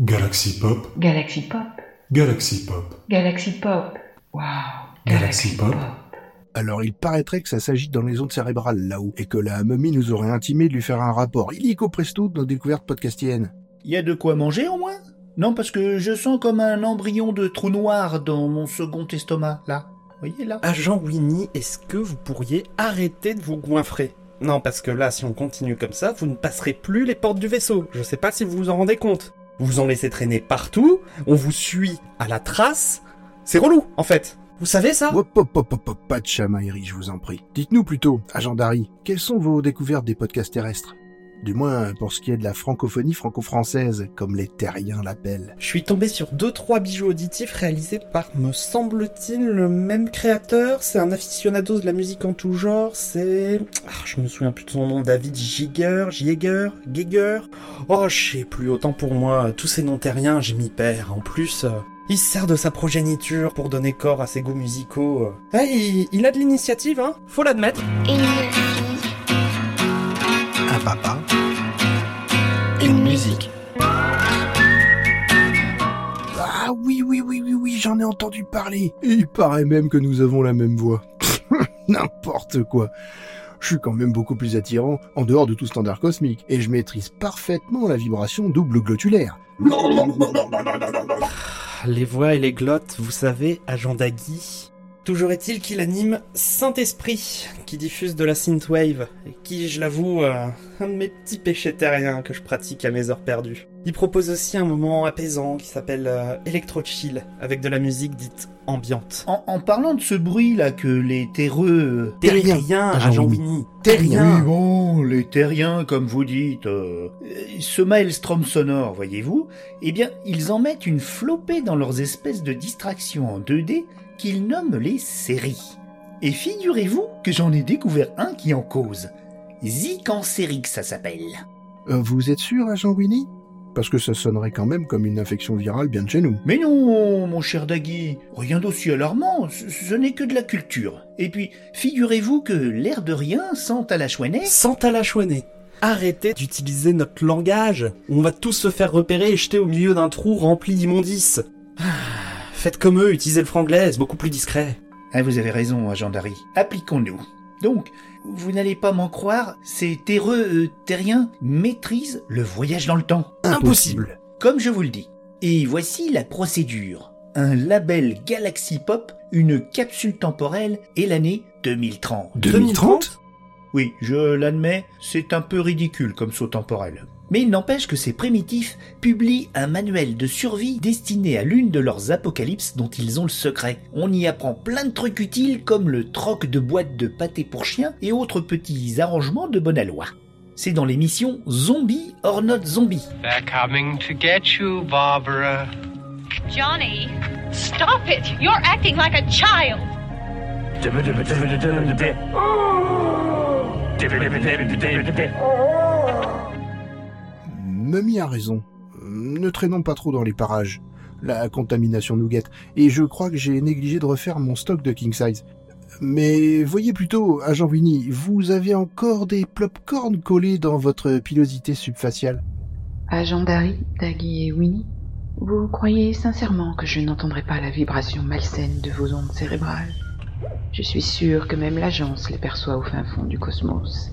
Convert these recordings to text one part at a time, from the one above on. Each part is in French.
Galaxy Pop, Galaxy Pop. Galaxy Pop, Galaxy Pop. Wow. Galaxy Pop. Alors il paraîtrait que ça s'agit dans les ondes cérébrales là-haut, et que la momie nous aurait intimé de lui faire un rapport illico presto de nos découvertes podcastiennes. Y a de quoi manger au moins? Non, parce que je sens comme un embryon de trou noir dans mon second estomac, là. Voyez là? Agent Winnie, est-ce que vous pourriez arrêter de vous goinfrer? Non, parce que là, si on continue comme ça, vous ne passerez plus les portes du vaisseau. Je sais pas si vous vous en rendez compte. Vous vous en laissez traîner partout, on vous suit à la trace. C'est relou, en fait. Vous savez ça? Hop hop hop hop hop, pas de chamaillerie, je vous en prie. Dites-nous plutôt, agent Dari, quelles sont vos découvertes des podcasts terrestres? Du moins pour ce qui est de la francophonie franco-française, comme les terriens l'appellent. Je suis tombé sur deux trois bijoux auditifs réalisés par, me semble-t-il, le même créateur. C'est un aficionado de la musique en tout genre. C'est, ah, je me souviens plus de son nom, David Giger, Giger, Giger. Oh, je sais plus. Autant pour moi, tous ces noms terriens, je m'y perds. En plus. euh, il se sert de sa progéniture pour donner corps à ses goûts musicaux. euh. Ah, il, il a de l'initiative, hein Faut l'admettre. Une parler. Et il paraît même que nous avons la même voix. N'importe quoi. Je suis quand même beaucoup plus attirant en dehors de tout standard cosmique, et je maîtrise parfaitement la vibration double glotulaire. Les voix et les glottes, vous savez, agent Dagui. Toujours est-il qu'il anime Saint-Esprit, qui diffuse de la synthwave, et qui, je l'avoue, euh, un de mes petits péchés terriens que je pratique à mes heures perdues. Il propose aussi un moment apaisant qui s'appelle euh, Electro Chill, avec de la musique dite ambiante. en, en parlant de ce bruit là que les terreux... euh, Terrien, Terrien, agent agent Winnie. Winnie. Oui, bon, les terriens, comme vous dites, euh, euh, ce maelstrom sonore, voyez-vous, eh bien, ils en mettent une flopée dans leurs espèces de distractions en 2D qu'ils nomment les séries. Et figurez-vous que j'en ai découvert un qui en cause. Zicancérique, ça s'appelle. Euh, vous êtes sûr, agent Winnie? Parce que ça sonnerait quand même comme une infection virale bien de chez nous. Mais non, mon cher Dagui, rien d'aussi alarmant, ce, ce n'est que de la culture. Et puis, figurez-vous que l'air de rien sent à la chouanette. Sans à la chouanée. Arrêtez d'utiliser notre langage. On va tous se faire repérer et jeter au milieu d'un trou rempli d'immondices. Faites comme eux, utilisez le franglais, c'est beaucoup plus discret. Ah, vous avez raison, agent Dari. Appliquons-nous. Donc, vous n'allez pas m'en croire, ces terreux euh, terriens maîtrisent le voyage dans le temps. Impossible. Comme je vous le dis. Et voici la procédure. Un label Galaxy Pop, une capsule temporelle et l'année 2030. 2030 Oui, je l'admets, c'est un peu ridicule comme saut temporel. Mais il n'empêche que ces primitifs publient un manuel de survie destiné à l'une de leurs apocalypses dont ils ont le secret. On y apprend plein de trucs utiles comme le troc de boîtes de pâté pour chiens et autres petits arrangements de bonne aloi. C'est dans l'émission Zombie or Not Zombie. They're coming to get you, Barbara. Johnny, stop it! You're acting like a child. Mummy a raison. Ne traînons pas trop dans les parages. La contamination nous guette, et je crois que j'ai négligé de refaire mon stock de king size. Mais voyez plutôt, agent Winnie, vous avez encore des plopcorn collés dans votre pilosité subfaciale. Agent Dari, Daggy et Winnie, vous croyez sincèrement que je n'entendrai pas la vibration malsaine de vos ondes cérébrales? Je suis sûr que même l'agence les perçoit au fin fond du cosmos.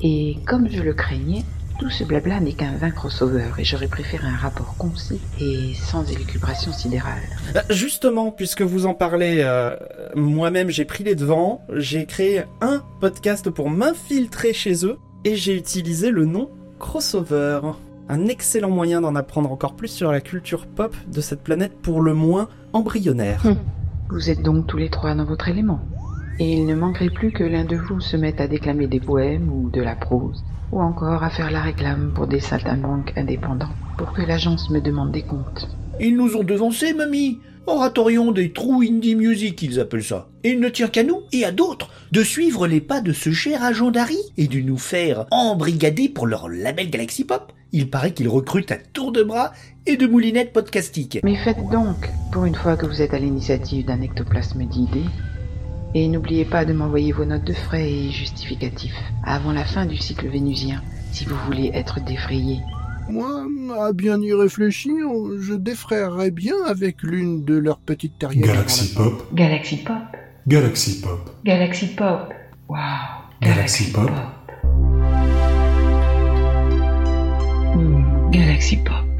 Et comme je le craignais, tout ce blabla n'est qu'un vain crossover et j'aurais préféré un rapport concis et sans élucubration sidérale. Euh, Justement, puisque vous en parlez, euh, moi-même j'ai pris les devants, j'ai créé un podcast pour m'infiltrer chez eux, et j'ai utilisé le nom Crossover. Un excellent moyen d'en apprendre encore plus sur la culture pop de cette planète pour le moins embryonnaire. Hum. Vous êtes donc tous les trois dans votre élément. Et il ne manquerait plus que l'un de vous se mette à déclamer des poèmes ou de la prose, ou encore à faire la réclame pour des saltimbanques indépendants, pour que l'agence me demande des comptes. Ils nous ont devancés, mamie. Oratorion des trous indie music, ils appellent ça. Et il ne tient qu'à nous et à d'autres de suivre les pas de ce cher agent Dari et de nous faire embrigader pour leur label Galaxy Pop. Il paraît qu'ils recrutent à tour de bras et de moulinettes podcastiques. Mais faites donc, pour une fois que vous êtes à l'initiative d'un ectoplasme d'idées, et n'oubliez pas de m'envoyer vos notes de frais et justificatifs avant la fin du cycle vénusien, si vous voulez être défrayé Moi, à bien y réfléchir, je défrayerais bien avec l'une de leurs petites terrières. Galaxy Pop. Galaxy Pop. Galaxy Pop. Galaxy Pop. Wow. Galaxy Pop. Hmm, Galaxy Pop.